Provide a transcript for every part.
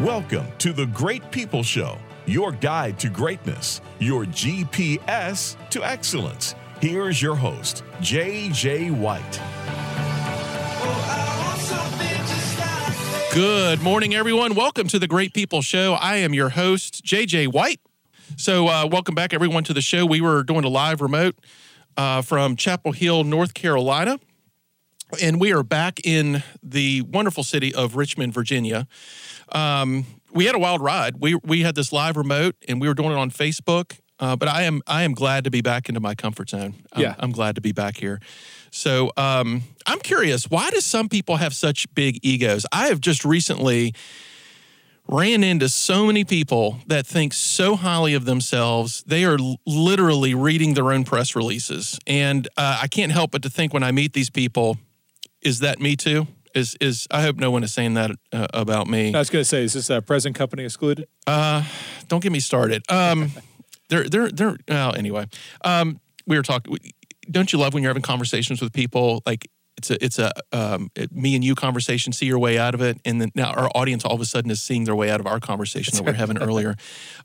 Welcome to the Great People Show, your guide to greatness, your GPS to excellence. Here's your host, J.J. White. Good morning, everyone. Welcome to the Great People Show. I am your host, JJ White. So, uh, welcome back, everyone, to the show. We were doing a live remote uh, from Chapel Hill, North Carolina, and we are back in the wonderful city of Richmond, Virginia. Um, we had a wild ride. We we had this live remote, and we were doing it on Facebook. Uh, but I am I am glad to be back into my comfort zone. I'm, Yeah. I'm glad to be back here. So um, I'm curious, why do some people have such big egos? I have just recently ran into so many people that think so highly of themselves. They are literally reading their own press releases, and uh, I can't help but to think when I meet these people, is that me too? Is is I hope no one is saying that uh, about me. I was going to say, is this a present company excluded? Uh, Don't get me started. Um, they're they're they're well anyway. Um, we were talking. Don't you love when you're having conversations with people like? It's a it's a um, it- me and you conversation. See your way out of it, and then now our audience all of a sudden is seeing their way out of our conversation that we're having earlier.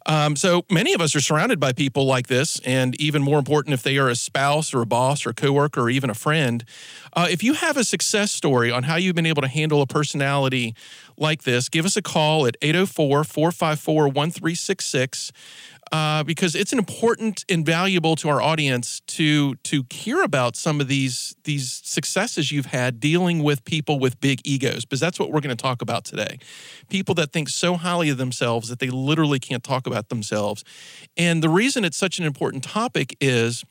Um, so many of us are surrounded by people like this, and even more important, if they are a spouse or a boss or a coworker or even a friend. Uh, if you have a success story on how you've been able to handle a personality like this, give us a call at 804 454 1366 uh, because it's important and valuable to our audience to to hear about some of these these successes you've had dealing with people with big egos because that's what we're going to talk about today. People that think so highly of themselves that they literally can't talk about themselves. And the reason it's such an important topic is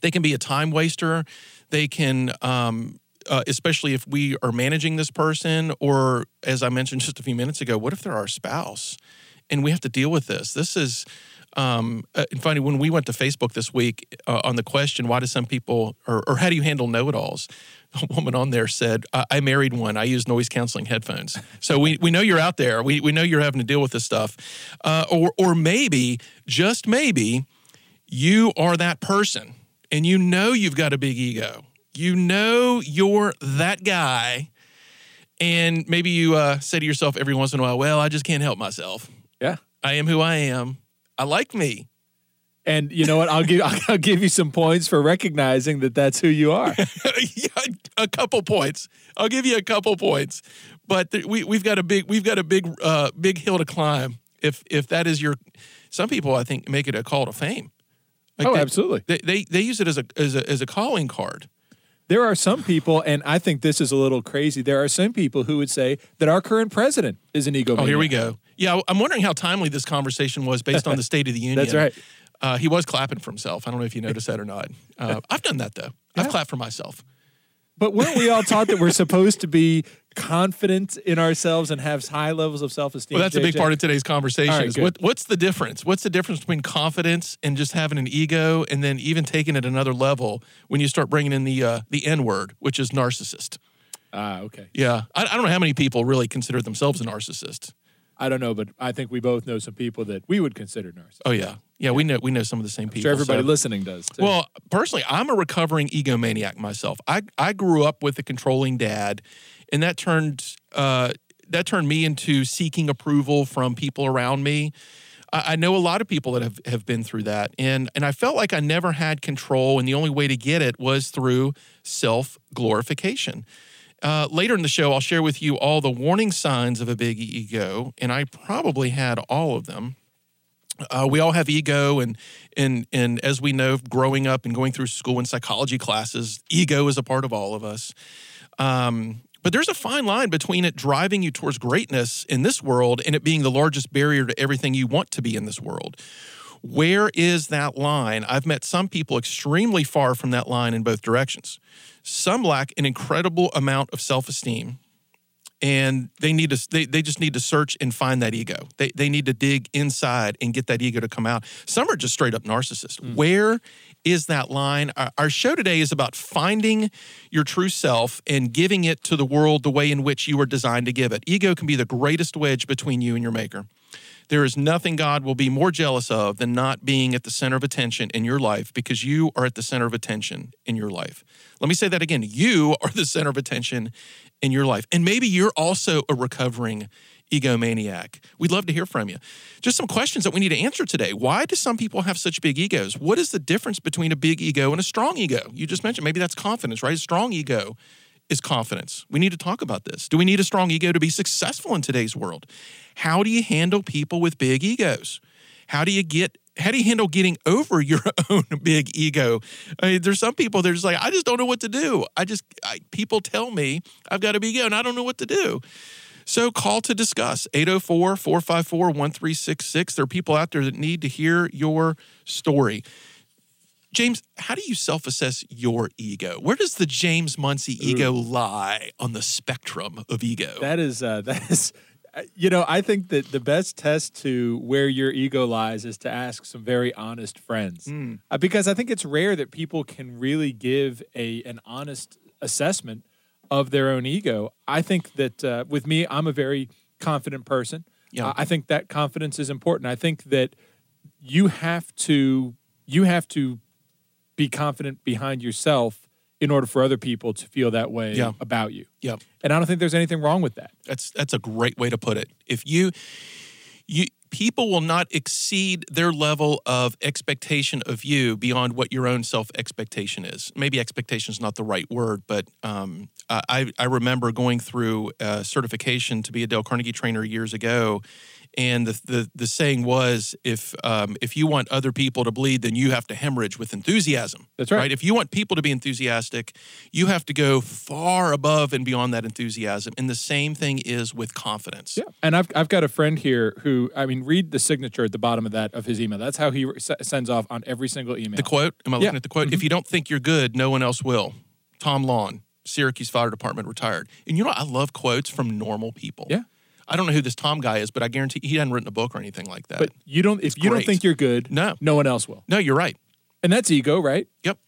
they can be a time waster. They can um, uh, especially if we are managing this person or as i mentioned just a few minutes ago what if they're our spouse and we have to deal with this this is um, uh, and funny when we went to facebook this week uh, on the question why do some people or, or how do you handle know-it-alls a woman on there said I, I married one i use noise canceling headphones so we, we know you're out there we, we know you're having to deal with this stuff uh, or, or maybe just maybe you are that person and you know you've got a big ego. You know you're that guy. And maybe you uh, say to yourself every once in a while, well, I just can't help myself. I am who I am. I like me. And you know what? I'll give I'll give you some points for recognizing that that's who you are. yeah, a couple points. I'll give you a couple points. But th- we, we've got a big we've got a big uh, big hill to climb. If if that is your, some people I think make it a call to fame. Like Oh, they- absolutely. They, they they use it as a as a as a calling card. There are some people, and I think this is a little crazy. There are some people who would say that our current president is an ego. Oh, here we go. Yeah, I'm wondering how timely this conversation was based on the State of the Union. That's right. Uh, he was clapping for himself. I don't know if you noticed that or not. Uh, I've done that though. I've clapped for myself. But weren't we all taught that we're supposed to be confident in ourselves and have high levels of self esteem? Well, that's a big part of today's conversation. Right, is what, what's the difference? What's the difference between confidence and just having an ego, and then even taking it another level when you start bringing in the uh, the N word, which is narcissist? Ah, okay. Yeah, I, I don't know how many people really consider themselves a narcissist. I don't know, but I think we both know some people that we would consider narcissists. Oh yeah, yeah. We know we know some of the same people. sure everybody so- listening does. Too. Well, personally, I'm a recovering egomaniac myself. I I grew up with a controlling dad, and that turned uh, that turned me into seeking approval from people around me. I, I know a lot of people that have, have been through that, and and I felt like I never had control, and the only way to get it was through self glorification. Uh, later in the show, I'll share with you all the warning signs of a big ego, and I probably had all of them. Uh, we all have ego, and and and as we know, growing up and going through school and psychology classes, ego is a part of all of us. Um, but there's a fine line between it driving you towards greatness in this world and it being the largest barrier to everything you want to be in this world. Where is that line? I've met some people extremely far from that line in both directions. Some lack an incredible amount of self esteem and they need to they, they just need to search and find that ego. They, they need to dig inside and get that ego to come out. Some are just straight up narcissists. Hmm. Where is that line? Our, our show today is about finding your true self and giving it to the world the way in which you were designed to give it. Ego can be the greatest wedge between you and your maker there is nothing God will be more jealous of than not being at the center of attention in your life because you are at the center of attention in your life. Let me say that again. You are the center of attention in your life. And maybe you're also a recovering egomaniac. We'd love to hear from you. Just some questions that we need to answer today. Why do some people have such big egos? What is the difference between a big ego and a strong ego? You just mentioned maybe that's confidence, right? A strong ego is confidence. We need to talk about this. Do we need a strong ego to be successful in today's world? How do you handle people with big egos? How do you get how do you handle getting over your own big ego? I mean, there's some people they're just like, I just don't know what to do. I just I, people tell me I've got a big ego and I don't know what to do. So call to discuss 804 454 1366. There are people out there that need to hear your story. James, how do you self assess your ego? Where does the James Muncie ego lie on the spectrum of ego? That is uh, that is. You know, I think that the best test to where your ego lies is to ask some very honest friends, uh, because I think it's rare that people can really give a an honest assessment of their own ego. I think that uh, with me, I'm a very confident person. Yeah. Uh, I think that confidence is important. I think that you have to you have to be confident behind yourself in order for other people to feel that way Yeah. about you. yeah. And I don't think there's anything wrong with that. That's that's a great way to put it. If you you people will not exceed their level of expectation of you beyond what your own self expectation is. Maybe expectation is not the right word, but um, I I remember going through a certification to be a Dale Carnegie trainer years ago. And the, the, the saying was, if um, if you want other people to bleed, then you have to hemorrhage with enthusiasm. That's right. If you want people to be enthusiastic, you have to go far above and beyond that enthusiasm. And the same thing is with confidence. Yeah. And I've, I've got a friend here who, I mean, read the signature at the bottom of that, of his email. That's how he s- sends off on every single email. The quote, am I looking Yeah. Mm-hmm. at the quote? If you don't think you're good, no one else will. Tom Lawn, Syracuse Fire Department, retired. And you know, I love quotes from normal people. Yeah. I don't know who this Tom guy is, but I guarantee he hadn't written a book or anything like that. But you don't, if you don't think you're good, No. no one else will. no, you're right. And that's ego, right? Yep.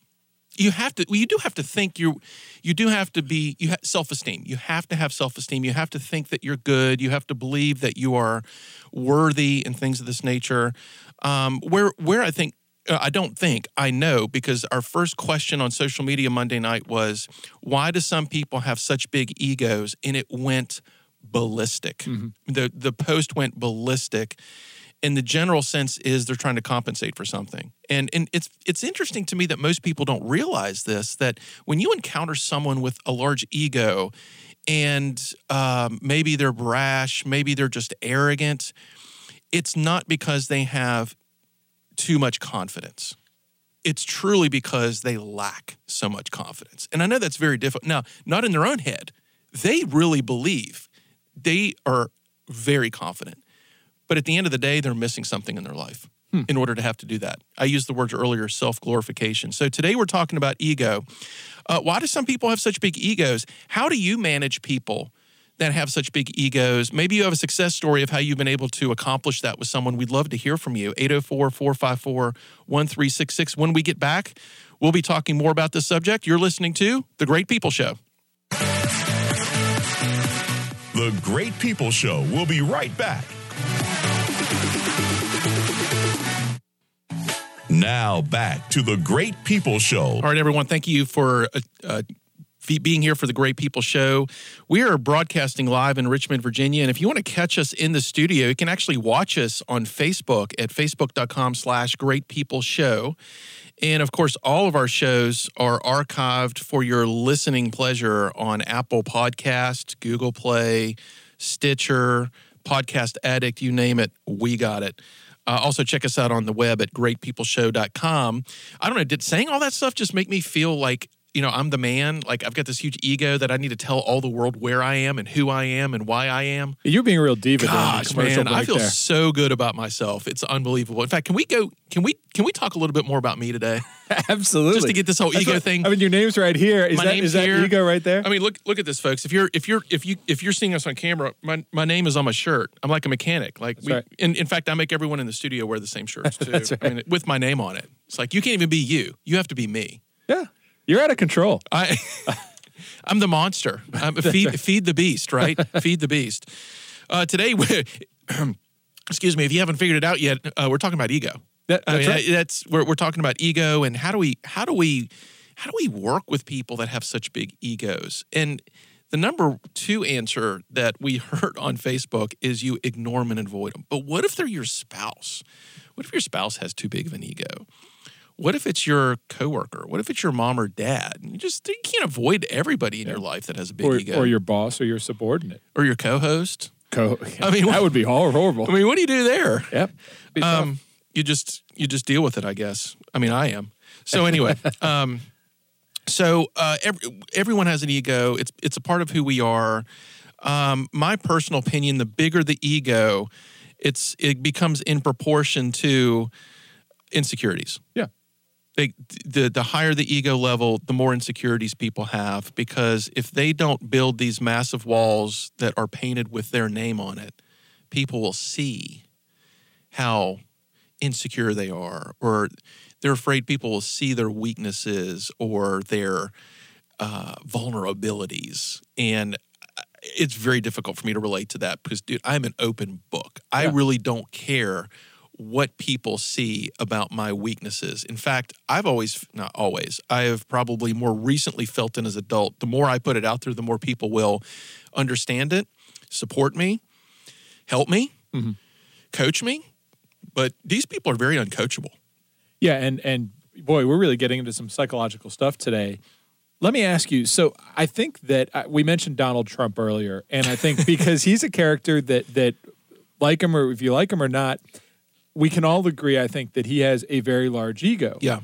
You have to. Well, you do have to think. You, you do have to be. You have self-esteem. You have to have self-esteem. You have to think that you're good. You have to believe that you are worthy and things of this nature. Um, where, where I think. Uh, I don't think I know because our first question on social media Monday night was why do some people have such big egos and it went ballistic. The the post went ballistic and the general sense is they're trying to compensate for something. And and it's it's interesting to me that most people don't realize this that when you encounter someone with a large ego, and um, maybe they're brash, maybe they're just arrogant, it's not because they have too much confidence. It's truly because they lack so much confidence. And I know that's very difficult. Now, not in their own head. They really believe. They are very confident. But at the end of the day, they're missing something in their life in order to have to do that. I used the words earlier self glorification. So today we're talking about ego. Uh, why do some people have such big egos? How do you manage people that have such big egos? Maybe you have a success story of how you've been able to accomplish that with someone. We'd love to hear from you. 804 454 1366. When we get back, we'll be talking more about this subject. You're listening to The Great People Show. The Great People Show We'll be right back. Now back to the Great People Show. All right, everyone. Thank you for uh, uh, being here for the Great People Show. We are broadcasting live in Richmond, Virginia, and if you want to catch us in the studio, you can actually watch us on Facebook at facebook.com/slash Great People Show. And of course, all of our shows are archived for your listening pleasure on Apple Podcast, Google Play, Stitcher, Podcast Addict, you name it, we got it. Uh, also, check us out on the web at greatpeopleshow.com. I don't know, did saying all that stuff just make me feel like, you know, I'm the man? Like I've got this huge ego that I need to tell all the world where I am and who I am and why I am? You're being a real diva Gosh, man, I feel there. so good about myself. It's unbelievable. In fact, can we go? Can we? Can we talk a little bit more about me today? Absolutely. Just to get this whole That's ego what- thing. I mean, your name's right here. Is My that name's is that here. ego right there? I mean, look look at this, folks. If you're if you're if you if you're seeing us on camera, my, my name is on my shirt. I'm like a mechanic. Like we, right. in, in fact, I make everyone in the studio wear the same shirts too. That's I mean, with my name on it. It's like you can't even be you. You have to be me. yeah. You're out of control. I I'm the monster. I'm feed feed the beast, right? feed the beast. Uh, today, excuse me, if you haven't figured it out yet, uh, we're talking about ego. That- I that's mean, right. that's we're, we're talking about ego and how do we how do we how do we work with people that have such big egos? And The number two answer that we heard on Facebook is you ignore them and avoid them. But what if they're your spouse? What if your spouse has too big of an ego? What if it's your coworker? What if it's your mom or dad? You just you can't avoid everybody in your life that has a big or, ego, or your boss or your subordinate. or your co-host. Co- I mean, that would be horrible. I mean, what do you do there? yep. Um, you just you just deal with it, I guess. I mean, I am. So anyway, um, so uh, every, everyone has an ego. It's it's a part of who we are. Um, my personal opinion: the bigger the ego, it's it becomes in proportion to insecurities. yeah. They, the the higher the ego level, the more insecurities people have. Because if they don't build these massive walls that are painted with their name on it, people will see how insecure they are, or they're afraid people will see their weaknesses or their uh, vulnerabilities. And uh, it's very difficult for me to relate to that because, dude, I'm an open book. I really don't care what people see about my weaknesses. In fact, I've always, not always, I have probably more recently felt in as adult. The more I put it out there, the more people will understand it, support me, help me, coach me. But these people are very uncoachable. Yeah, and and boy, we're really getting into some psychological stuff today. Let me ask you. So I think that uh, we mentioned Donald Trump earlier, and I think because he's a character that that like him or if you like him or not, we can all agree. I think that he has a very large ego. Yeah.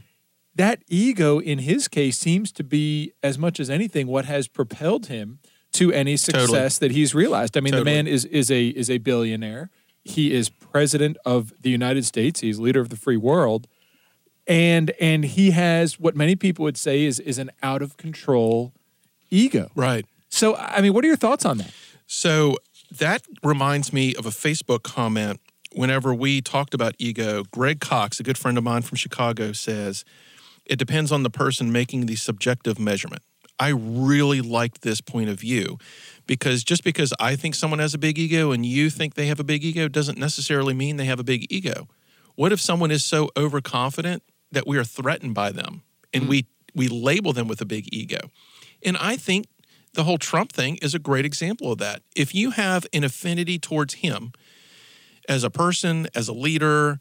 that ego in his case seems to be as much as anything what has propelled him to any success that he's realized. I mean, Totally. the man is is a is a billionaire. He is president of the United States. He's leader of the free world. And and he has what many people would say is is an out of control ego. Right. So I mean, what are your thoughts on that? So that reminds me of a Facebook comment. Whenever we talked about ego, Greg Cox, a good friend of mine from Chicago, says it depends on the person making the subjective measurement. I really liked this point of view because just because I think someone has a big ego and you think they have a big ego doesn't necessarily mean they have a big ego. What if someone is so overconfident that we are threatened by them and mm. we we label them with a big ego? And I think the whole Trump thing is a great example of that. If you have an affinity towards him as a person, as a leader,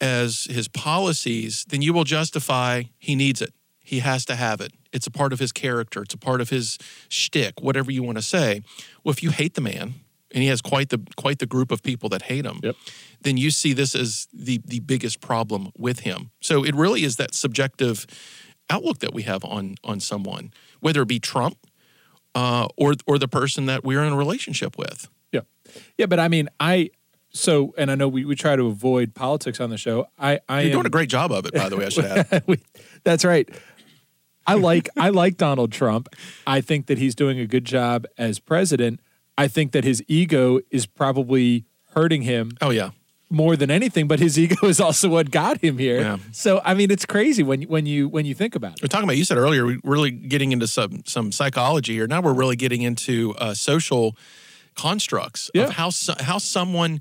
as his policies, then you will justify he needs it. He has to have it. It's a part of his character. It's a part of his shtick, whatever you want to say. Well, if you hate the man, and he has quite the quite the group of people that hate him, Yep. then you see this as the the biggest problem with him. So it really is that subjective outlook that we have on on someone, whether it be Trump uh, or or the person that we're in a relationship with. Yeah. Yeah, but I mean, I so and I know we, we try to avoid politics on the show. I I You're am, doing a great job of it, by the way. I should add. We- That's right. I like I like Donald Trump. I think that he's doing a good job as president. I think that his ego is probably hurting him Oh yeah, more than anything, but his ego is also what got him here. Yeah. So I mean, it's crazy when when you when you think about it. we're talking about. You said earlier, we're really getting into some some psychology here. Now we're really getting into uh, social constructs Yeah. of how how someone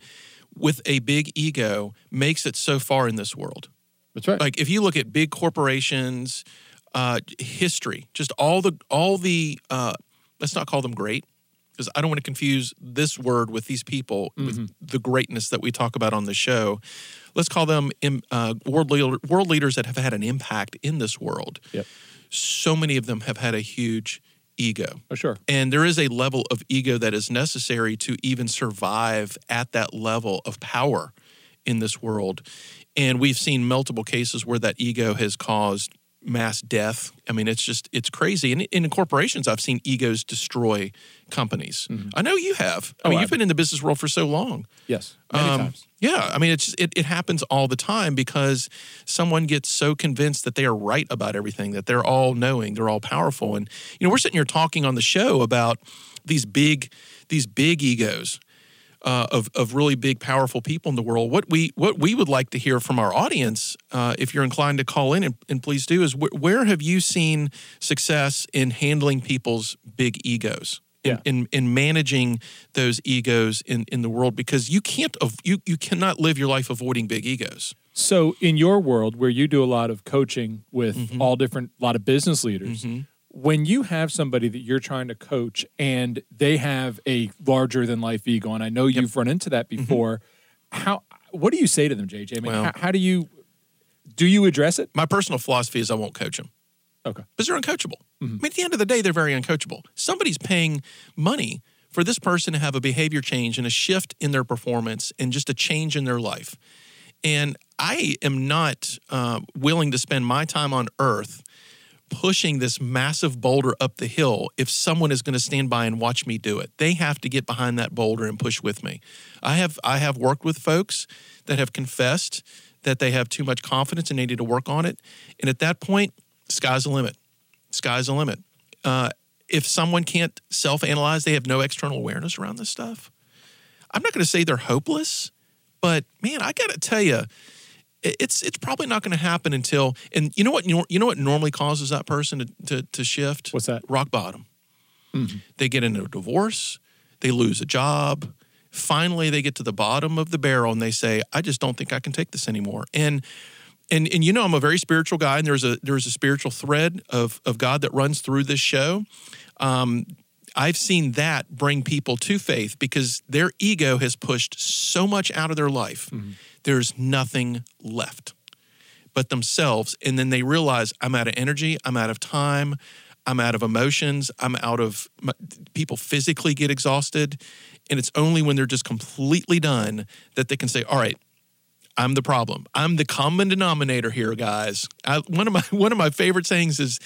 with a big ego makes it so far in this world. That's right. like if you look at big corporations uh, history just all the all the uh, let's not call them great because i don't want to confuse this word with these people Mm-hmm. with the greatness that we talk about on the show let's call them uh, world, leader, world leaders that have had an impact in this world Yep. so many of them have had a huge ego oh sure. and there is a level of ego that is necessary to even survive at that level of power in this world. And we've seen multiple cases where that ego has caused mass death. I mean, it's just, it's crazy. And in corporations, I've seen egos destroy companies. I know you have. I Oh, mean, I- you've been in the business world for so long. Yes. Many Um, times. Yeah, I mean, it's it, it happens all the time because someone gets so convinced that they are right about everything, that they're all knowing, they're all powerful, and you know, we're sitting here talking on the show about these big these big egos uh, of of really big, powerful people in the world. What we what we would like to hear from our audience, uh, if you're inclined to call in and, and please do, is wh- where have you seen success in handling people's big egos? in, Yeah. in, in managing those egos in, in the world because you can't you you cannot live your life avoiding big egos. So, in your world where you do a lot of coaching with Mm-hmm. all different, a lot of business leaders, when you have somebody that you're trying to coach and they have a larger than life ego, and I know you've run into that before, how what do you say to them, JJ? I mean, Well- how, how do you do you address it? My personal philosophy is I won't coach them Okay. because they're uncoachable. I mean, at the end of the day, they're very uncoachable. Somebody's paying money for this person to have a behavior change and a shift in their performance and just a change in their life. And I am not uh, willing to spend my time on earth pushing this massive boulder up the hill if someone is going to stand by and watch me do it. They have to get behind that boulder and push with me. I have I have worked with folks that have confessed that they have too much confidence and they need to work on it. And at that point, sky's the limit. Sky's the limit. Uh, if someone can't self-analyze, they have no external awareness around this stuff. I'm not going to say they're hopeless, but man, I got to tell you, it's it's probably not going to happen until and you know what you know what normally causes that person to, to, to shift? What's that? rock bottom. They get into a divorce they lose a job finally they get to the bottom of the barrel and they say i just don't think i can take this anymore. And and and you know i'm a very spiritual guy and there's a there's a spiritual thread of of god that runs through this show. Um, I've seen that bring people to faith because their ego has pushed so much out of their life. Mm-hmm. There's nothing left but themselves. And then they realize I'm out of energy, I'm out of time, I'm out of emotions, I'm out of my, people physically get exhausted. And it's only when they're just completely done that they can say, All right, I'm the problem. I'm the common denominator here, guys. I, one of my one of my favorite sayings is,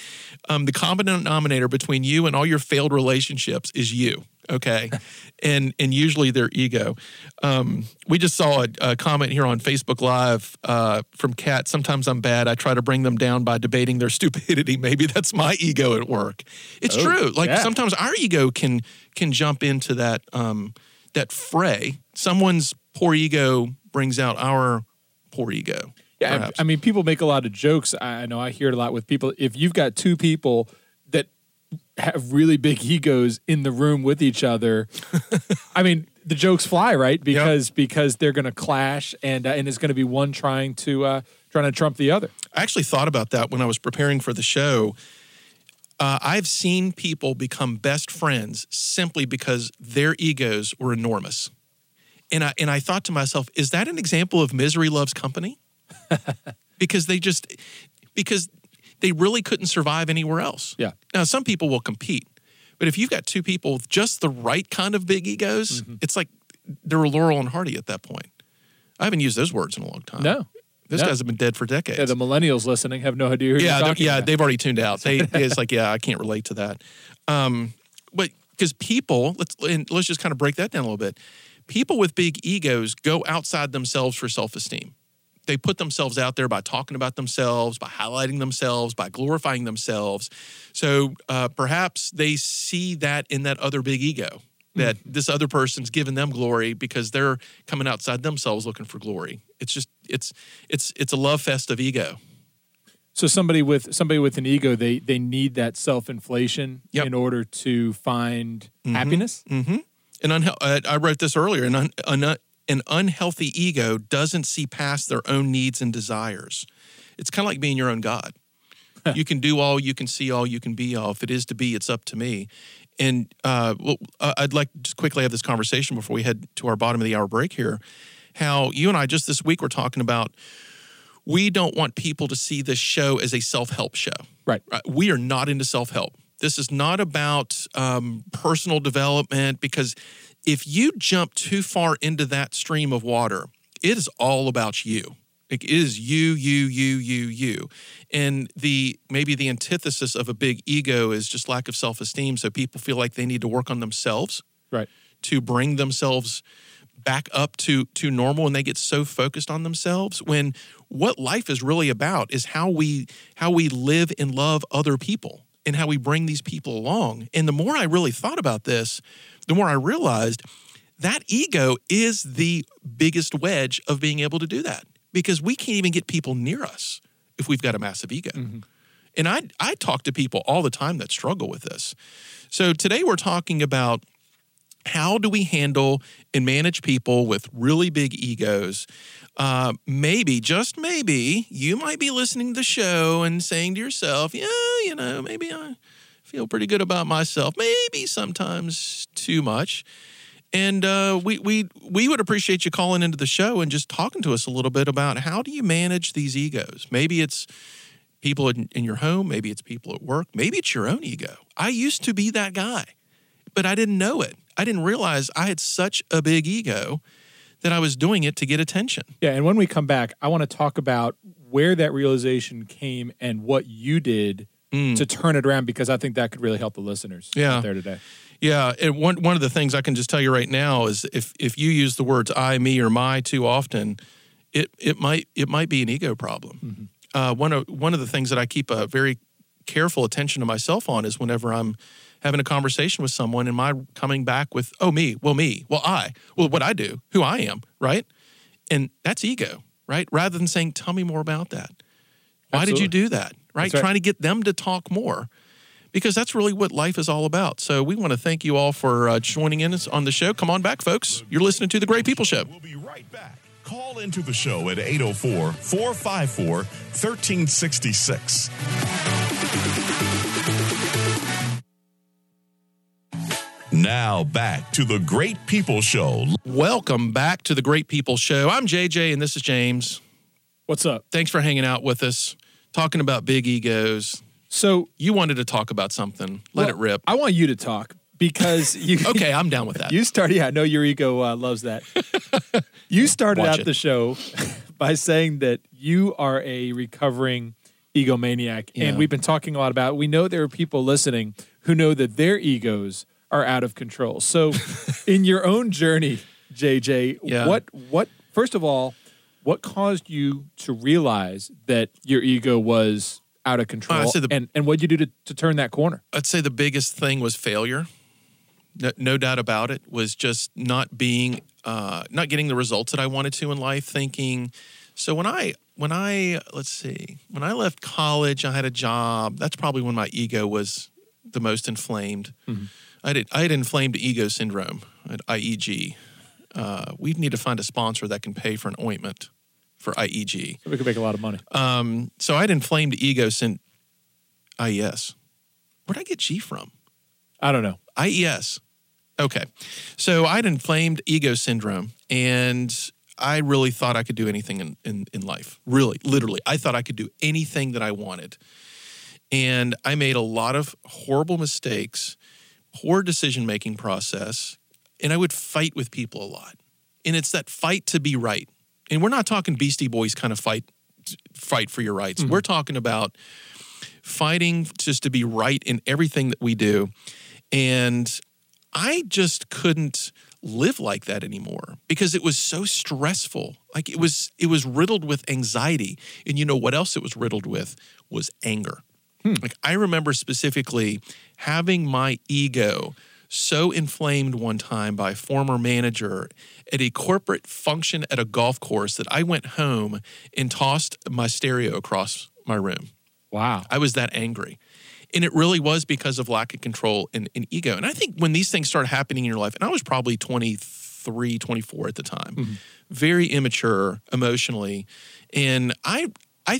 um, "The common denominator between you and all your failed relationships is you." Okay, and and usually their ego. Um, we just saw a, a comment here on Facebook Live uh, from Kat. Sometimes I'm bad. I try to bring them down by debating their stupidity. Maybe that's my ego at work. It's Oh, true. Like yeah. sometimes our ego can can jump into that um, that fray. Someone's poor ego brings out our poor ego. Yeah, I, perhaps. I mean, people make a lot of jokes. I know I hear it a lot with people. If you've got two people that have really big egos in the room with each other, I mean, the jokes fly, right? Because because they're going to clash, and uh, and it's going to be one trying to uh, trying to trump the other. I actually thought about that when I was preparing for the show. Uh, I've seen people become best friends simply because their egos were enormous. And I, and I thought to myself, is that an example of misery loves company? because they just, because they really couldn't survive anywhere else. Yeah. Now, some people will compete, but if you've got two people with just the right kind of big egos, Mm-hmm. it's like they're Laurel and Hardy at that point. I haven't used those words in a long time. No, Those No. guys have been dead for decades yeah, the millennials listening have no idea. Who yeah, you're talking yeah, about. they've already tuned out. They it's like, yeah, I can't relate to that. Um, but because people, let's and let's just kind of break that down a little bit. People with big egos go outside themselves for self esteem. They put themselves out there by talking about themselves, by highlighting themselves, by glorifying themselves. So uh, perhaps they see that in that other big ego that this other person's giving them glory because they're coming outside themselves looking for glory. It's just it's it's it's a love fest of ego. So somebody with somebody with an ego, they they need that self inflation Yep. in order to find happiness. Mm-hmm. An unhe- uh, I wrote this earlier. An, un- an, an unhealthy ego doesn't see past their own needs and desires. It's kind of like being your own God. you can do all, you can see all, you can be all. If it is to be, it's up to me. And uh, well, uh, I'd like to just quickly have this conversation before we head to our bottom of the hour break here. How you and I just this week were talking about we don't want people to see this show as a self help show. Right. Right. We are not into self help. This is not about um, personal development because if you jump too far into that stream of water, it is all about you. It is you, you, you, you, you. And the maybe the antithesis of a big ego is just lack of self esteem. So people feel like they need to work on themselves Right. to bring themselves back up to to normal and they get so focused on themselves when what life is really about is how we how we live and love other people and how we bring these people along and the more i really thought about this the more i realized that ego is the biggest wedge of being able to do that because we can't even get people near us if we've got a massive ego mm-hmm. and I, I talk to people all the time that struggle with this. So today we're talking about how do we handle and manage people with really big egos? Uh, maybe, just maybe, you might be listening to the show and saying to yourself, "Yeah, you know, maybe I, feel pretty good about myself, maybe sometimes too much. And uh, we we we would appreciate you calling into the show and just talking to us a little bit about how do you manage these egos. Maybe it's people in, in your home, maybe it's people at work, maybe it's your own ego. I used to be that guy, but I didn't know it. I didn't realize I had such a big ego that I was doing it to get attention. Yeah, and when we come back, I want to talk about where that realization came and what you did to turn it around because I think that could really help the listeners Yeah. out there today. Yeah, and one one of the things I can just tell you right now is if if you use the words I, me, or my too often, it it might it might be an ego problem. Uh, one of one of the things that I keep a very careful attention to myself on is whenever I'm having a conversation with someone, and my coming back with oh me, well me, well I, well what I do, who I am, right? And that's ego, right? Rather than saying tell me more about that. Why did you do that? Right? Right. Trying to get them to talk more because that's really what life is all about. So we want to thank you all for uh, joining in us on the show. Come on back, folks. You're listening to The Great People Show. We'll be right back. Call into the show at 804 454 1366. Now back to the Great People Show. Welcome back to The Great People Show. I'm JJ and this is James. What's up? Thanks for hanging out with us, talking about big egos. So You wanted to talk about something. Let it rip. I want you to talk because you Okay, I'm down with that. You started. Yeah, I know your ego uh, loves that. you started Watch out it. the show by saying that you are a recovering egomaniac, Yeah. and we've been talking a lot about. We know there are people listening who know that their egos are out of control. So, in your own journey, JJ, Yeah. what what first of all, what caused you to realize that your ego was out of control, say the- and and what did you do to, to turn that corner? I'd say the biggest thing was failure. No, no doubt about it. Was just not being, uh, not getting the results that I wanted to in life. Thinking, so when I, when I, let's see, when I left college, I had a job. That's probably when my ego was the most inflamed. I did, I had inflamed ego syndrome, IEG. Uh, we need to find a sponsor that can pay for an ointment for IEG. We could make a lot of money. Um, so I had inflamed ego syndrome. IES. Where'd I get G from? I don't know. IES. Okay. So I had inflamed ego syndrome and I really thought I could do anything in, in, in life. Really, literally. I thought I could do anything that I wanted. And I made a lot of horrible mistakes, poor decision making process, and I would fight with people a lot. And it's that fight to be right. And we're not talking Beastie Boys kind of fight fight for your rights. Mm-hmm. We're talking about fighting just to be right in everything that we do. And I just couldn't live like that anymore because it was so stressful. Like it was it was riddled with anxiety. And you know what else it was riddled with was anger. Hmm. Like I remember specifically having my ego so inflamed one time by a former manager at a corporate function at a golf course that I went home and tossed my stereo across my room. Wow. I was that angry. And it really was because of lack of control and, and ego. And I think when these things start happening in your life, and I was probably 23, 24 at the time, mm-hmm. very immature emotionally. And I, I,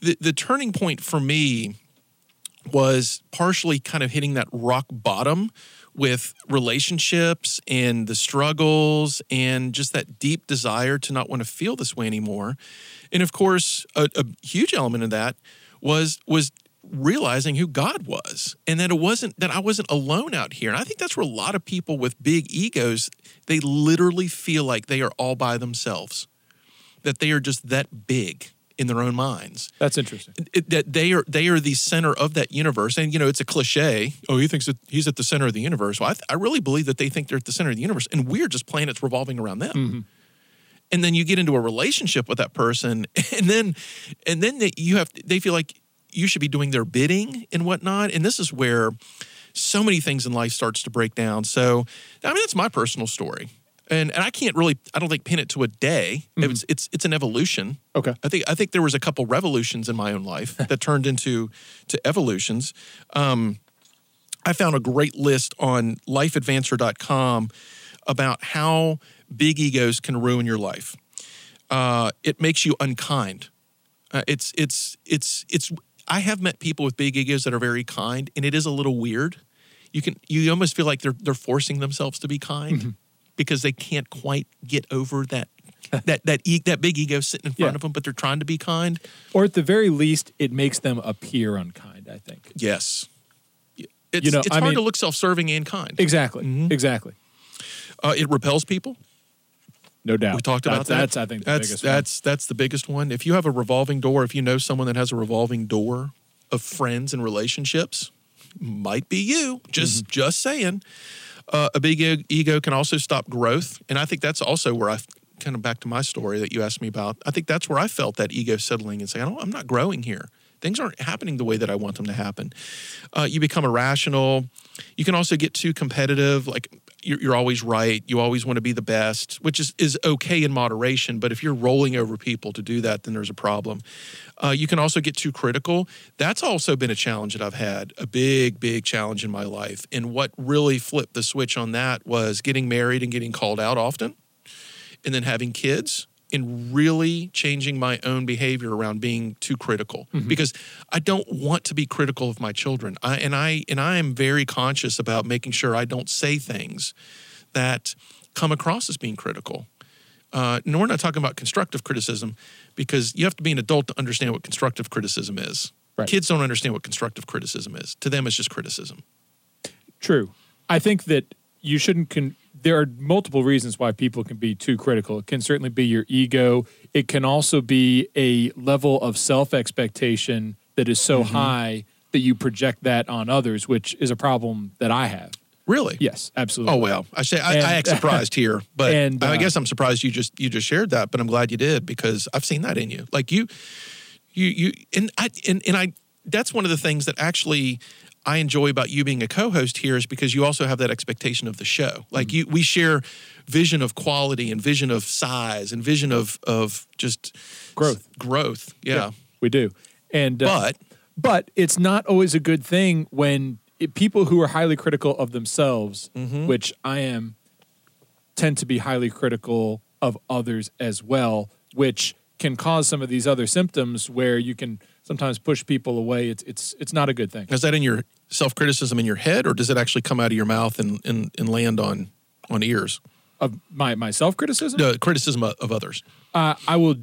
the, the turning point for me was partially kind of hitting that rock bottom with relationships and the struggles and just that deep desire to not want to feel this way anymore. And of course, a, a huge element of that was was realizing who God was and that it wasn't that I wasn't alone out here. And I think that's where a lot of people with big egos, they literally feel like they are all by themselves. That they are just that big in their own minds. That's interesting. it, that they are they are the center of that universe. And you know it's a cliche oh he thinks that he's at the center of the universe. Well I, th- I really believe that they think they're at the center of the universe and we're just planets revolving around them. Mm-hmm. And then you get into a relationship with that person and then and then they, you have they feel like you should be doing their bidding and whatnot. And this is where so many things in life starts to break down. So i mean that's my personal story and and i can't really i don't think pin it to a day it's it's it's an evolution Okay. I think I think there was a couple revolutions in my own life that turned into to evolutions. Um, I found a great list on lifeadvancer.com about how big egos can ruin your life. Uh, it makes you unkind. Uh, it's it's it's it's. I have met people with big egos that are very kind, and it is a little weird. You can you almost feel like they're they're forcing themselves to be kind Mm-hmm. Because they can't quite get over that that that e- that big ego sitting in front Yeah. of them, but they're trying to be kind. Or at the very least, it makes them appear unkind. I think. Yes, it's You know, it's I hard mean- to look self-serving and kind. Exactly. Mm-hmm. Exactly. Uh, it repels people. No doubt. We talked about that's, that. That's I think the that's biggest. one. that's that's the biggest one. If you have a revolving door, if you know someone that has a revolving door of friends and relationships, might be you. Just Mm-hmm. just saying. Uh, a big ego can also stop growth, and I think that's also where I kind of back to my story that you asked me about. I think that's where I felt that ego settling and saying, I am not growing here. Things aren't happening the way that I want them to happen. Uh, you become irrational. You can also get too competitive. Like you're, you're always right. You always want to be the best, which is, is okay in moderation. But if you're rolling over people to do that, then there's a problem. Uh, you can also get too critical. That's also been a challenge that I've had, a big, big challenge in my life. And what really flipped the switch on that was getting married and getting called out often, and then having kids and really changing my own behavior around being too critical because I don't want to be critical of my children. I, and I and I am very conscious about making sure I don't say things that come across as being critical. Uh, and we're not talking about constructive criticism because you have to be an adult to understand what constructive criticism is. Right. Kids don't understand what constructive criticism is. To them, it's just criticism. True. I think that you shouldn't. Con- there are multiple reasons why people can be too critical. It can certainly be your ego. It can also be a level of self expectation that is Mm-hmm. so high that you project that on others, which is a problem that I have. Really? Yes, absolutely. Oh well, I say I, And- I act surprised here, but And, I uh, guess I'm surprised you just you just shared that. But I'm glad you did because I've seen that in you. Like you, you you and I and, and I. That's one of the things that actually I enjoy about you being a co-host here is because you also have that expectation of the show. Like you, we share vision of quality and vision of size and vision of of just Growth. Growth, yeah. we do. And uh, But but it's not always a good thing when it, people who are highly critical of themselves, Mm-hmm. which I am, tend to be highly critical of others as well, which can cause some of these other symptoms where you can sometimes push people away. It's it's it's not a good thing. is that in your self criticism in your head, or does it actually come out of your mouth and and, and land on on ears? Of my my self criticism, The criticism of, of others. uh, I will.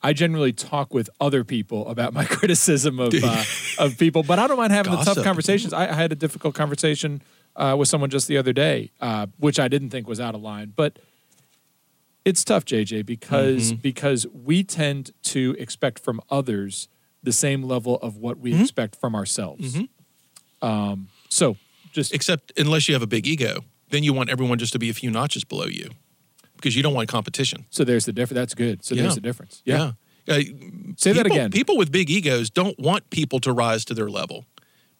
I generally talk with other people about my criticism of uh, of people, but I don't mind having the tough conversations. I, I had a difficult conversation uh, with someone just the other day, uh, which I didn't think was out of line, but it's tough, JJ, because because we tend to expect from others the same level of what we expect from ourselves. Um, so just except unless you have a big ego then you want everyone just to be a few notches below you because you don't want competition so there's the difference. That's good. So Yeah. there's the difference. Yeah. Uh, Say that again. people with big egos don't want people to rise to their level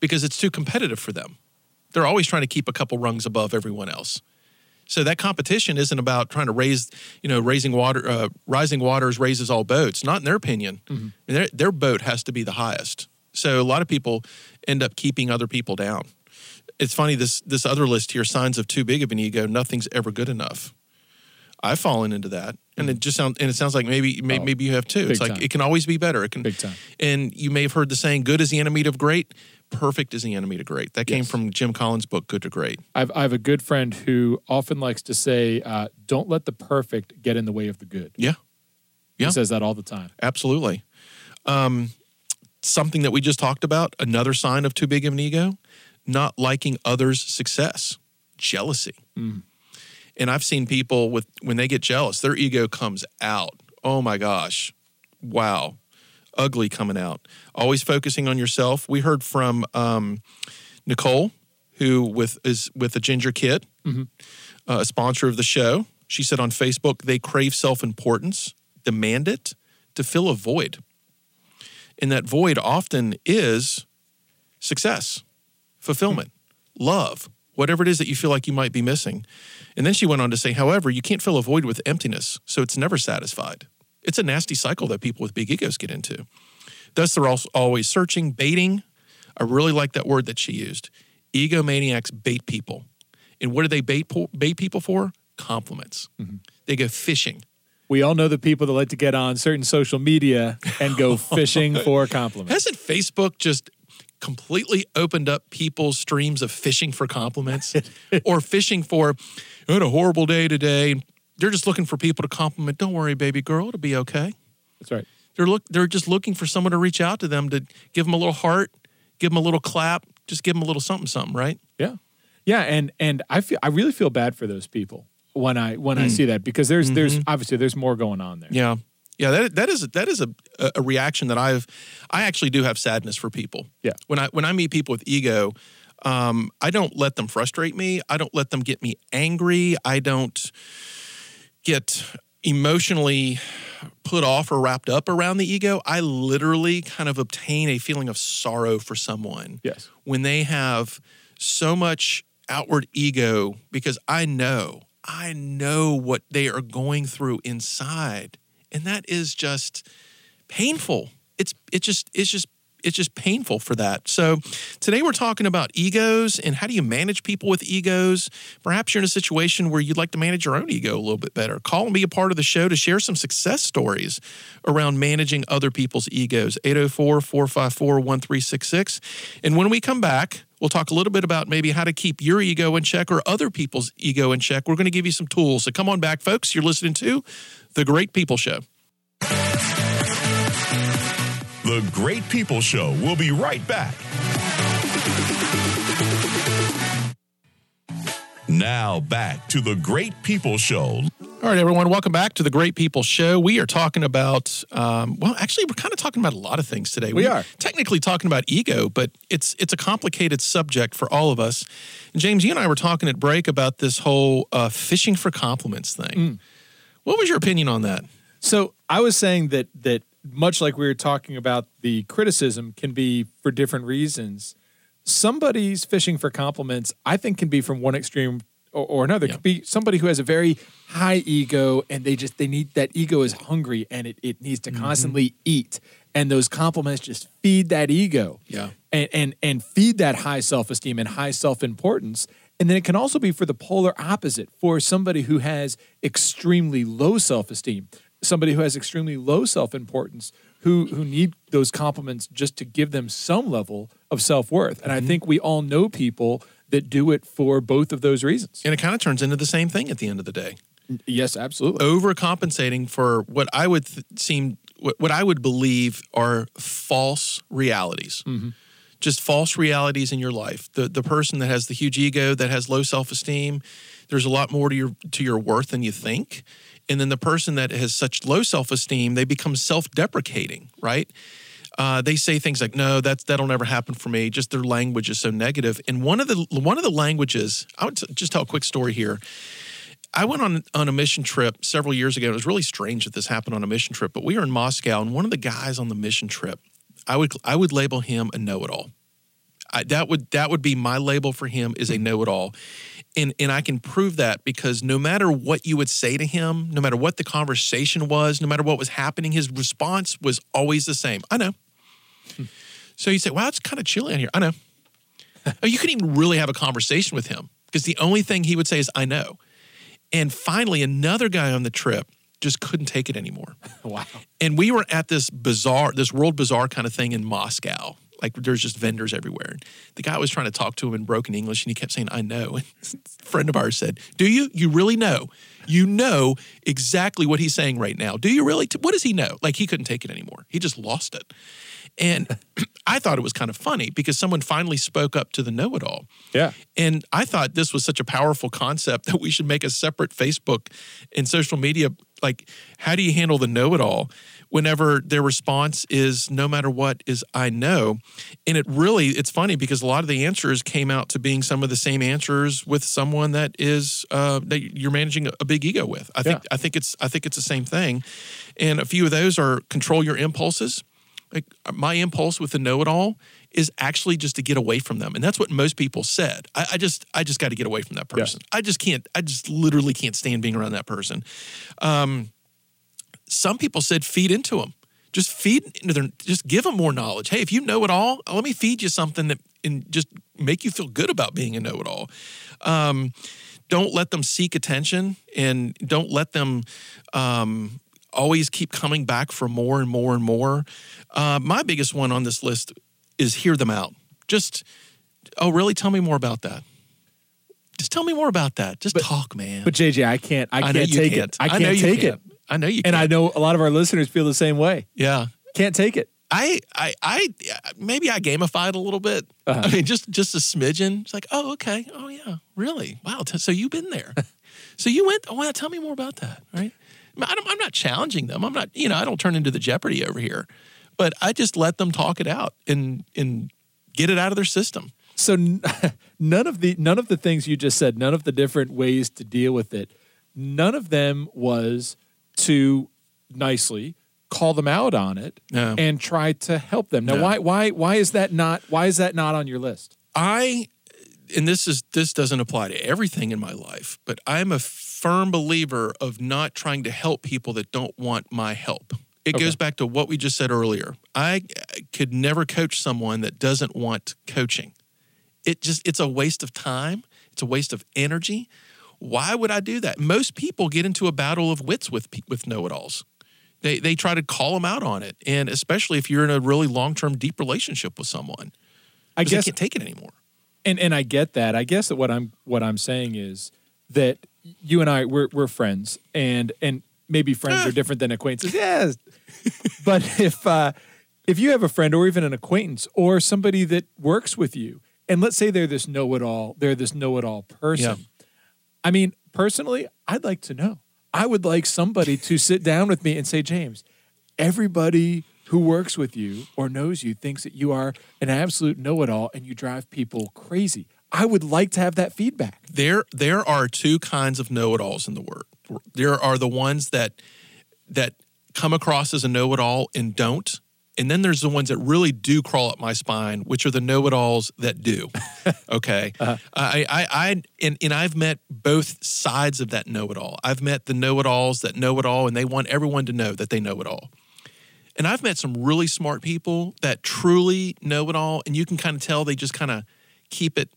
because it's too competitive for them they're always trying to keep a couple rungs above everyone else so that competition isn't about trying to raise you know raising water uh, rising waters raises all boats not in their opinion Mm-hmm. their, their boat has to be the highest so a lot of people end up keeping other people down it's funny this this other list here signs of too big of an ego nothing's ever good enough i've fallen into that and it just sounds and it sounds like maybe maybe, Oh, maybe you have too it's like time. it can always be better it can Big time. and you may have heard the saying good is the enemy of great perfect is the enemy to great that came from jim collins book good to great I've, I have a good friend who often likes to say, uh, "Don't let the perfect get in the way of the good." yeah Yeah. He says that all the time. Absolutely. Um, something that we just talked about, another sign of too big of an ego, not liking others' success, jealousy. And I've seen people with when they get jealous, their ego comes out. Oh my gosh. Wow. Ugly coming out. Always focusing on yourself. We heard from um, Nicole, who with is with a ginger kid, uh, a sponsor of the show. She said on Facebook, they crave self importance, demand it to fill a void. And that void often is success, fulfillment, love, whatever it is that you feel like you might be missing. And then she went on to say, however, you can't fill a void with emptiness, so it's never satisfied. It's a nasty cycle that people with big egos get into. Thus, they're also always searching, baiting. I really like that word that she used. Egomaniacs bait people. And what do they bait, po- bait people for? Compliments. Mm-hmm. They go fishing We all know the people that like to get on certain social media and go fishing for compliments. Hasn't Facebook just completely opened up people's streams of fishing for compliments or fishing for, I had a horrible day today. They're just looking for people to compliment. Don't worry, baby girl, it'll be okay. That's right. They're look. They're just looking for someone to reach out to them to give them a little heart, give them a little clap, just give them a little something, something, right? Yeah. Yeah, and and I feel I really feel bad for those people when I when I see that because there's there's obviously there's more going on there. Yeah, yeah. That that is that is a a reaction that I've. I actually do have sadness for people. Yeah. When I when I meet people with ego, um, I don't let them frustrate me. I don't let them get me angry. I don't get emotionally put off or wrapped up around the ego. I literally kind of obtain a feeling of sorrow for someone Yes. when they have so much outward ego because I know, I know what they are going through inside. And that is just painful. It's it just it's just it's just painful for that. So today we're talking about egos and how do you manage people with egos? Perhaps you're in a situation where you'd like to manage your own ego a little bit better. Call and be a part of the show to share some success stories around managing other people's egos. 804-454-1366. And when we come back, we'll talk a little bit about maybe how to keep your ego in check or other people's ego in check. We're going to give you some tools. So come on back folks. You're listening to The Great People Show. The Great People Show will be right back. Now back to the Great People Show. All right, everyone, welcome back to the Great People Show. We are talking about, um, well, actually, we're kind of talking about a lot of things today. We We're technically talking about ego, but it's it's a complicated subject for all of us. And James, you and I were talking at break about this whole uh, fishing for compliments thing. Mm. What was your opinion on that? So I was saying that that much like we were talking about the criticism can be for different reasons. Somebody's fishing for compliments, I think, can be from one extreme or, or another. It Yeah. could be somebody who has a very high ego and they just they need that ego is hungry and it, it needs to mm-hmm. constantly eat. And those compliments just feed that ego. Yeah. And and and feed that high self-esteem and high self-importance. And then it can also be for the polar opposite, for somebody who has extremely low self-esteem, somebody who has extremely low self-importance, who who need those compliments just to give them some level of self-worth. And I mm-hmm. think we all know people that do it for both of those reasons. And it kind of turns into the same thing at the end of the day. Yes, absolutely. overcompensating for what I would th- seem what, what I would believe are false realities. Mm-hmm. Just false realities in your life. The the person that has the huge ego, that has low self-esteem, there's a lot more to your to your worth than you think. And then the person that has such low self-esteem, they become self-deprecating, right? Uh, they say things like, "No, that's that'll never happen for me." Just their language is so negative. And one of the one of the languages, I would just tell a quick story here. I went on on a mission trip several years ago. It was really strange that this happened on a mission trip, but we were in Moscow, and one of the guys on the mission trip, I would I would label him a know-it-all. I, that would that would be my label for him is a mm-hmm. know-it-all, and and I can prove that because no matter what you would say to him, no matter what the conversation was, no matter what was happening, his response was always the same. I know. Hmm. So you say, "Wow, it's kind of chilly in here." I know. Oh, you couldn't even really have a conversation with him because the only thing he would say is, "I know." And finally, another guy on the trip just couldn't take it anymore. Wow. And we were at this bizarre, this world bazaar kind of thing in Moscow. Like there's just vendors everywhere. The guy was trying to talk to him in broken English and he kept saying, I know. And a friend of ours said, Do you? You really know? You know exactly what he's saying right now. Do you really? T- What does he know? Like he couldn't take it anymore. He just lost it. And I thought it was kind of funny because someone finally spoke up to the know it all. Yeah. And I thought this was such a powerful concept that we should make a separate Facebook and social media. Like, how do you handle the know it all whenever their response is no matter what is I know? And it really, it's funny because a lot of the answers came out to being some of the same answers with someone that is, uh, that you're managing a, big ego with. I think, Yeah. I think it's, I think it's the same thing. And a few of those are control your impulses like my impulse with the know-it-all is actually just to get away from them and that's what most people said i, I just i just got to get away from that person i just can't i just literally can't stand being around that person um, some people said feed into them just feed into their just give them more knowledge hey if you know it all let me feed you something that and just make you feel good about being a know-it-all um, don't let them seek attention and don't let them um, always keep coming back for more and more and more. Uh, my biggest one on this list is hear them out. Just, oh, really? Tell me more about that. Just tell me more about that. Just But- talk, man. But JJ, I can't. I, I know can't you take can't. it. I can't know you take can't. it. I know you And I can't. know a lot of our listeners feel the same way. Yeah. Can't take it. I, I, I, maybe I gamified a little bit. Uh-huh. I mean, just, just a smidgen. It's like, oh, okay. Oh, yeah. Really? Wow. So you've been there. so you went. Oh, wow. Tell me more about that. Right. I don't, I'm not challenging them. I'm not. You know, I don't turn into the Jeopardy over here, but I just let them talk it out and and get it out of their system. So n- none of the none of the things you just said, none of the different ways to deal with it, none of them was to nicely call them out on it No. and try to help them. Now, No. why why why is that not why is that not on your list? I and this is this doesn't apply to everything in my life, but I'm a firm believer of not trying to help people that don't want my help. It Okay. goes back to what we just said earlier. I could never coach someone that doesn't want coaching. It just it's a waste of time, it's a waste of energy. Why would I do that? Most people get into a battle of wits with with know-it-alls. They they try to call them out on it, and especially if you're in a really long-term deep relationship with someone. I 'Cause they guess can't take it anymore. and and I get that. I guess that what I'm what I'm saying is that you and I we're we're friends and and maybe friends are different than acquaintances. Yes. but if uh if you have a friend or even an acquaintance or somebody that works with you and let's say they're this know-it-all, they're this know-it-all person. I mean, personally, I'd like to know. I would like somebody to sit down with me and say, James, everybody who works with you or knows you thinks that you are an absolute know-it-all and you drive people crazy. I would like to have that feedback. there there are two kinds of know-it-alls in the world. There are the ones that that come across as a know-it-all and don't. And then there's the ones that really do crawl up my spine, which are the know-it-alls that do. Okay, uh-huh. I, I, I, and, and I've met both sides of that know-it-all. I've met the know-it-alls that know it all, and they want everyone to know that they know it all. And I've met some really smart people that truly know it all, and you can kind of tell they just kind of keep it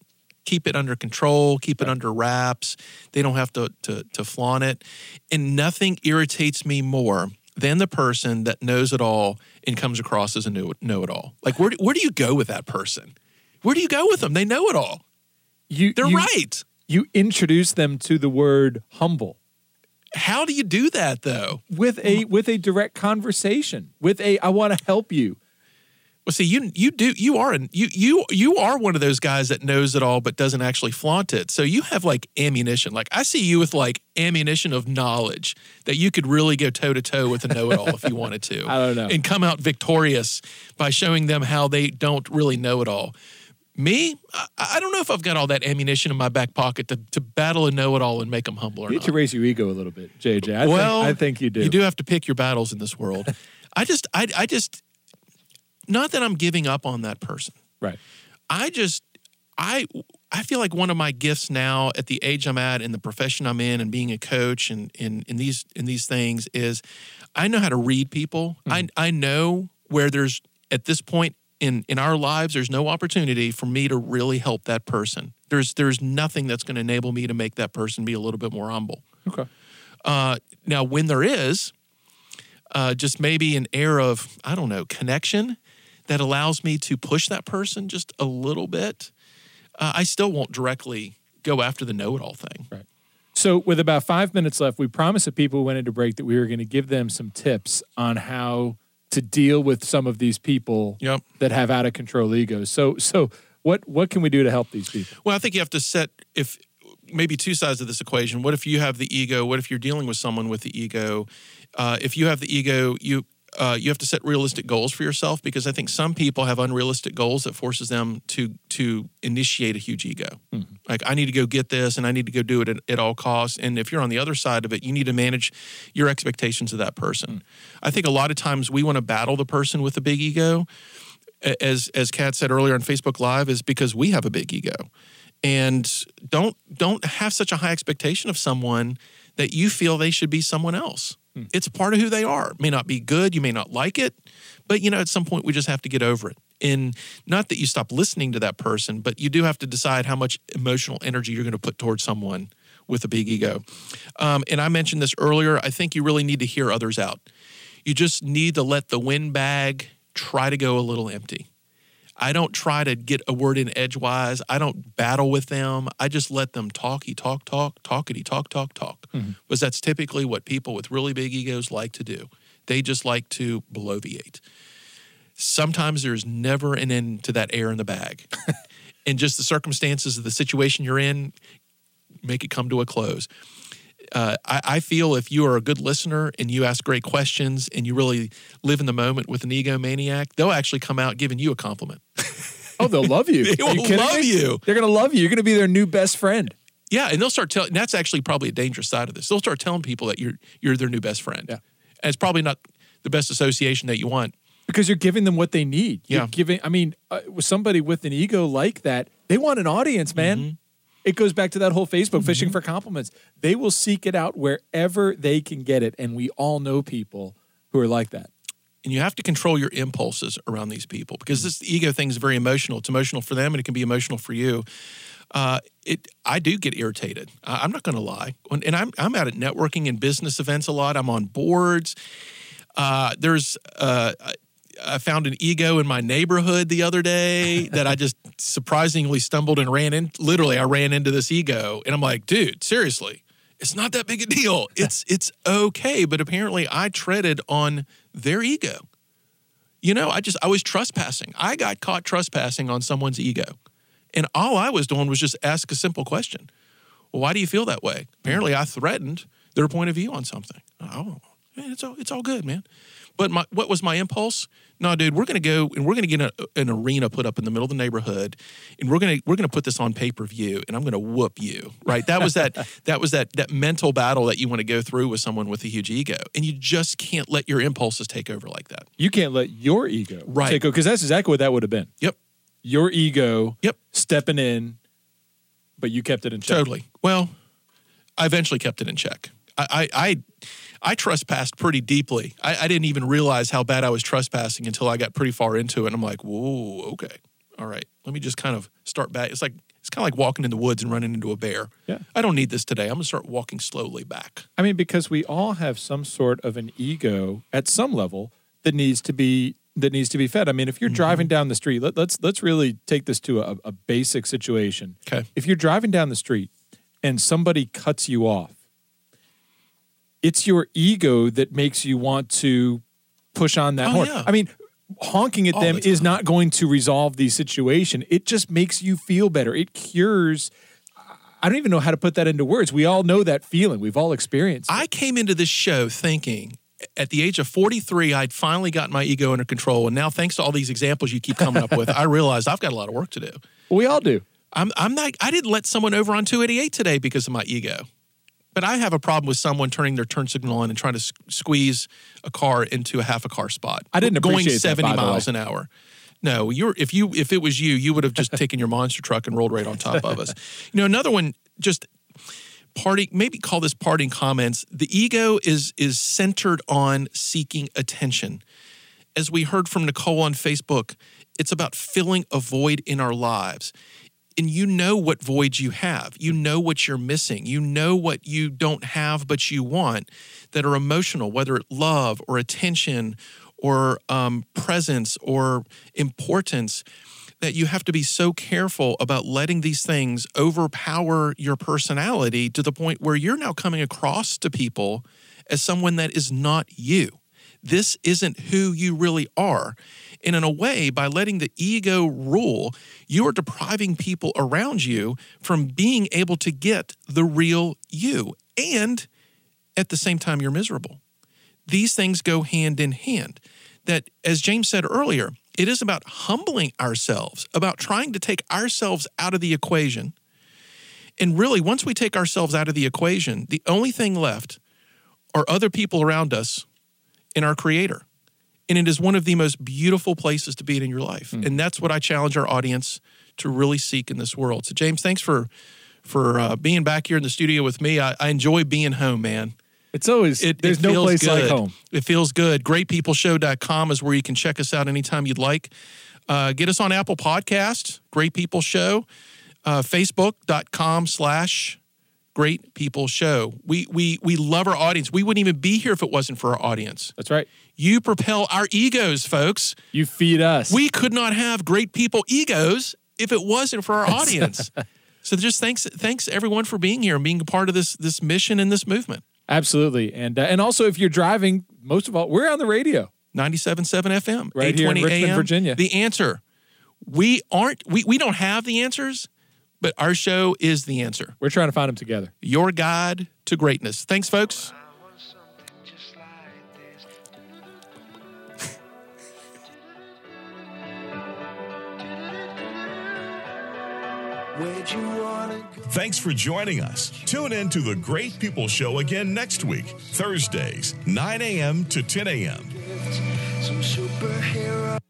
keep it under control, keep it under wraps. They don't have to to to flaunt it. And nothing irritates me more than the person that knows it all and comes across as a know it all. Like where do, where do you go with that person? Where do you go with them? They know it all. You They're you- right. You introduce them to the word humble How do you do that though? with a with a direct conversation, with a I want to help you. Well, see, you you do you are an, you you you are one of those guys that knows it all but doesn't actually flaunt it. So you have like ammunition. Like I see you with like ammunition of knowledge that you could really go toe to toe with a know it all if you wanted to. I don't know. and come out victorious by showing them how they don't really know it all. Me, I, I don't know if I've got all that ammunition in my back pocket to, to battle a know it all and make them humble or You need not. to raise your ego a little bit, JJ. I well, think, I think you do. You do have to pick your battles in this world. I just, I, I just, not that I'm giving up on that person. Right. I just, I, I feel like one of my gifts now at the age I'm at and the profession I'm in and being a coach and in, in these in these things is I know how to read people. I I know where there's at this point in in our lives there's no opportunity for me to really help that person. There's there's nothing that's going to enable me to make that person be a little bit more humble. Okay. Uh, now, when there is uh, just maybe an air of, I don't know, connection that allows me to push that person just a little bit, uh, I still won't directly go after the know it all thing. Right. So, with about five minutes left, we promised the people who went into break that we were going to give them some tips on how to deal with some of these people Yep. that have out of control egos. So, so what what can we do to help these people? Well, I think you have to set if maybe two sides of this equation. What if you have the ego? What if you're dealing with someone with the ego? Uh, if you have the ego, you uh, you have to set realistic goals for yourself because I think some people have unrealistic goals that forces them to to initiate a huge ego. Like I need to go get this and I need to go do it at, at all costs. And if you're on the other side of it, you need to manage your expectations of that person. I think a lot of times we want to battle the person with a big ego as as Kat said earlier on Facebook Live, is because we have a big ego, and don't don't have such a high expectation of someone that you feel they should be someone else. It's part of who they are. May not be good, you may not like it, but you know at some point we just have to get over it. And not that you stop listening to that person, but you do have to decide how much emotional energy you're going to put towards someone with a big ego. Um, and I mentioned this earlier. I think you really need to hear others out. You just need to let the wind bag try to go a little empty. I don't try to get a word in edgewise. I don't battle with them. I just let them talky, talk, talk, talkity, talk, talk, talk. Mm-hmm. Because that's typically what people with really big egos like to do. They just like to bloviate. Sometimes there's never an end to that air in the bag. and just the circumstances of the situation you're in make it come to a close. Uh, I, I feel if you are a good listener and you ask great questions and you really live in the moment with an egomaniac, they'll actually come out giving you a compliment. Oh, they'll love you. They Are you love me? you. They're going to love you. You're going to be their new best friend. Yeah, and they'll start telling. That's actually probably a dangerous side of this. They'll start telling people that you're you're their new best friend. Yeah. and it's probably not the best association that you want. because you're giving them what they need. You're Yeah. giving. I mean, uh, with somebody with an ego like that, they want an audience, man. Mm-hmm. It goes back to that whole Facebook fishing for compliments. They will seek it out wherever they can get it, and we all know people who are like that. and you have to control your impulses around these people because this ego thing is very emotional. It's emotional for them, and it can be emotional for you. Uh, it, I do get irritated. I, I'm not going to lie, and I'm I'm out at networking and business events a lot. I'm on boards. Uh, there's uh, I- found an ego in my neighborhood the other day that I just surprisingly stumbled and ran in. Literally, I ran into this ego, and I'm like, dude, seriously, it's not that big a deal. It's it's okay, but apparently I treaded on their ego. You know, I just I was trespassing. I got caught trespassing on someone's ego. And all I was doing was just ask a simple question. Well, why do you feel that way? Apparently I threatened their point of view on something. Oh, man, it's all it's all good, man. But my, what was my impulse? No, dude, we're going to go and we're going to get a, an arena put up in the middle of the neighborhood, and we're going to we're going to put this on pay per view, and I'm going to whoop you. Right? That was that that was that that mental battle that you want to go through with someone with a huge ego, and you just can't let your impulses take over like that. You can't let your ego Right. take over because that's exactly what that would have been. Yep. Your ego Yep. stepping in, but you kept it in check. Totally. Well, I eventually kept it in check. I I I, I trespassed pretty deeply. I, I didn't even realize how bad I was trespassing until I got pretty far into it. And I'm like, whoa, okay, all right. Let me just kind of start back. It's like it's kind of like walking in the woods and running into a bear. Yeah. I don't need this today. I'm gonna start walking slowly back. I mean, because we all have some sort of an ego at some level that needs to be that needs to be fed. I mean, if you're mm-hmm. driving down the street, let, let's let's really take this to a, a basic situation. Okay. If you're driving down the street and somebody cuts you off, it's your ego that makes you want to push on that Oh, horn. yeah. I mean, honking at All them the is not going to resolve the situation. It just makes you feel better. It cures. I don't even know how to put that into words. We all know that feeling. We've all experienced. it. I came into this show thinking at the age of 43, I'd finally gotten my ego under control. And now, thanks to all these examples you keep coming up with, I realized I've got a lot of work to do. we all do. I'm I'm not I didn't let someone over on 288 today because of my ego. But I have a problem with someone turning their turn signal on and trying to s- squeeze a car into a half a car spot. I didn't going appreciate that, 70 by the miles way. an hour. No, you're if you if it was you, you would have just taken your monster truck and rolled right on top of us. You know, another one just party maybe call this parting comments. The ego is is centered on seeking attention. As we heard from Nicole on Facebook, it's about filling a void in our lives and you know what voids you have. You know what you're missing. You know what you don't have, but you want that are emotional, whether it love or attention or um, presence or importance. That you have to be so careful about letting these things overpower your personality to the point where you're now coming across to people as someone that is not you. This isn't who you really are. And in a way, by letting the ego rule, you are depriving people around you from being able to get the real you. And at the same time, you're miserable. These things go hand in hand. That, as James said earlier, it is about humbling ourselves, about trying to take ourselves out of the equation. And really, once we take ourselves out of the equation, the only thing left are other people around us and our creator. And it is one of the most beautiful places to be in your life. And that's what I challenge our audience to really seek in this world. So, James, thanks for for uh, being back here in the studio with me. I, I enjoy being home, man. It's always It, there's it no place like good. home. It feels good. GreatPeopleShow.com is where you can check us out anytime you'd like. Uh, get us on Apple Podcasts, Great People Show, uh, Facebook.com slash Great People Show. We we we love our audience. We wouldn't even be here if it wasn't for our audience. That's right. You propel our egos, folks. You feed us. We could not have great people egos if it wasn't for our audience. so just thanks thanks everyone for being here and being a part of this this mission and this movement. Absolutely. And uh, and also if you're driving, most of all, we're on the radio. 97.7 FM, Right here in Richmond, AM. Virginia. The answer. We aren't we, we don't have the answers, but our show is the answer. We're trying to find them together. Your guide to greatness. Thanks, folks. Thanks for joining us. Tune in to the Great People Show again next week, Thursdays, 9 a.m. to 10 a.m. Some superhero.